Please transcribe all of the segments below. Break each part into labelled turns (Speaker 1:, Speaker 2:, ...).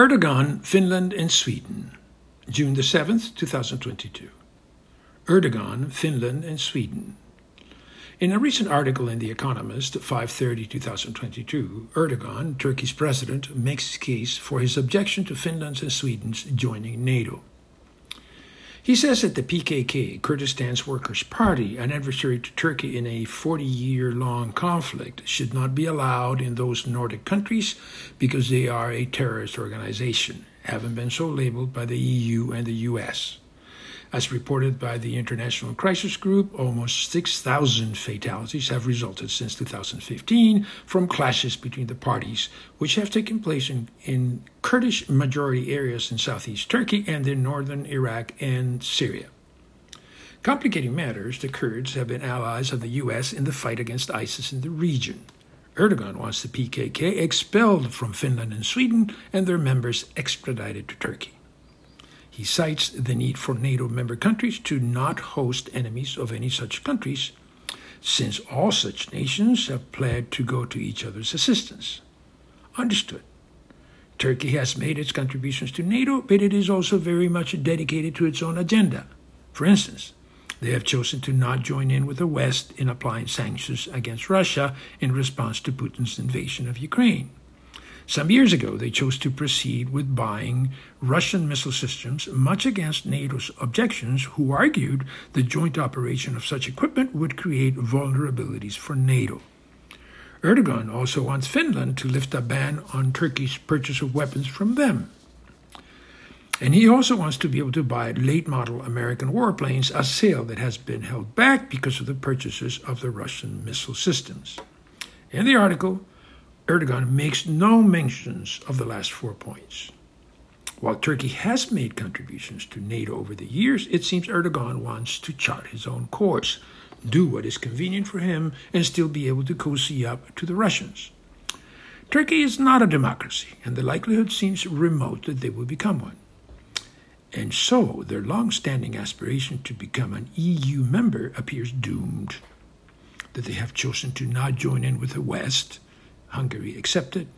Speaker 1: Erdogan, Finland, and Sweden, June the 7th, 2022. Erdogan, Finland, and Sweden. In a recent article in The Economist, 530-2022, Erdogan, Turkey's president, makes his case for his objection to Finland's and Sweden's joining NATO. He says that the PKK, Kurdistan's Workers' Party, an adversary to Turkey in a 40 year long conflict, should not be allowed in those Nordic countries because they are a terrorist organization, having been so labeled by the EU and the US. As reported by the International Crisis Group, almost 6,000 fatalities have resulted since 2015 from clashes between the parties, which have taken place in, in Kurdish majority areas in southeast Turkey and in northern Iraq and Syria. Complicating matters, the Kurds have been allies of the U.S. in the fight against ISIS in the region. Erdogan wants the PKK expelled from Finland and Sweden and their members extradited to Turkey. He cites the need for NATO member countries to not host enemies of any such countries, since all such nations have pledged to go to each other's assistance. Understood. Turkey has made its contributions to NATO, but it is also very much dedicated to its own agenda. For instance, they have chosen to not join in with the West in applying sanctions against Russia in response to Putin's invasion of Ukraine. Some years ago, they chose to proceed with buying Russian missile systems, much against NATO's objections, who argued the joint operation of such equipment would create vulnerabilities for NATO. Erdogan also wants Finland to lift a ban on Turkey's purchase of weapons from them. And he also wants to be able to buy late model American warplanes, a sale that has been held back because of the purchases of the Russian missile systems. In the article, Erdogan makes no mentions of the last four points. While Turkey has made contributions to NATO over the years, it seems Erdogan wants to chart his own course, do what is convenient for him, and still be able to cozy up to the Russians. Turkey is not a democracy, and the likelihood seems remote that they will become one. And so their long standing aspiration to become an EU member appears doomed. That they have chosen to not join in with the West Hungary accepted,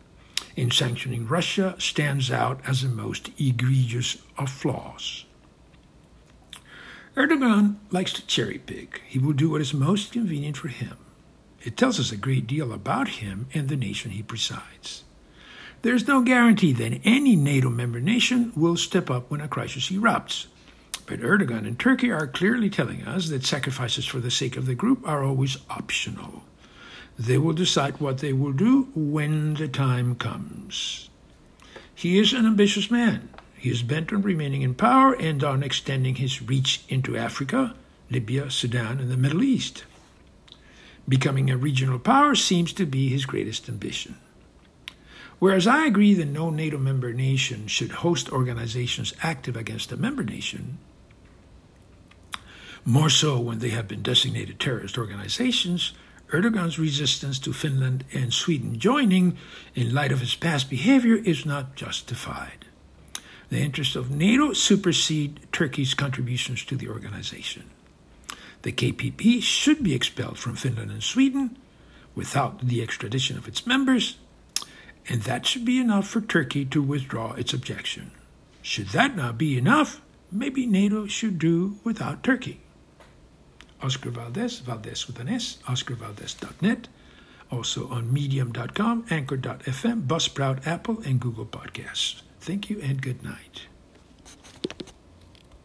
Speaker 1: in sanctioning Russia stands out as the most egregious of flaws. Erdogan likes to cherry pick. He will do what is most convenient for him. It tells us a great deal about him and the nation he presides. There is no guarantee that any NATO member nation will step up when a crisis erupts. But Erdogan and Turkey are clearly telling us that sacrifices for the sake of the group are always optional. They will decide what they will do when the time comes. He is an ambitious man. He is bent on remaining in power and on extending his reach into Africa, Libya, Sudan, and the Middle East. Becoming a regional power seems to be his greatest ambition. Whereas I agree that no NATO member nation should host organizations active against a member nation, more so when they have been designated terrorist organizations, Erdogan's resistance to Finland and Sweden joining, in light of his past behavior, is not justified. The interests of NATO supersede Turkey's contributions to the organization. The KPP should be expelled from Finland and Sweden without the extradition of its members, and that should be enough for Turkey to withdraw its objection. Should that not be enough, maybe NATO should do without Turkey. Oscar Valdes, Valdes with an S, oscarvaldes.net, also on medium.com, anchor.fm, Buzzsprout, Apple, and Google Podcasts. Thank you and good night.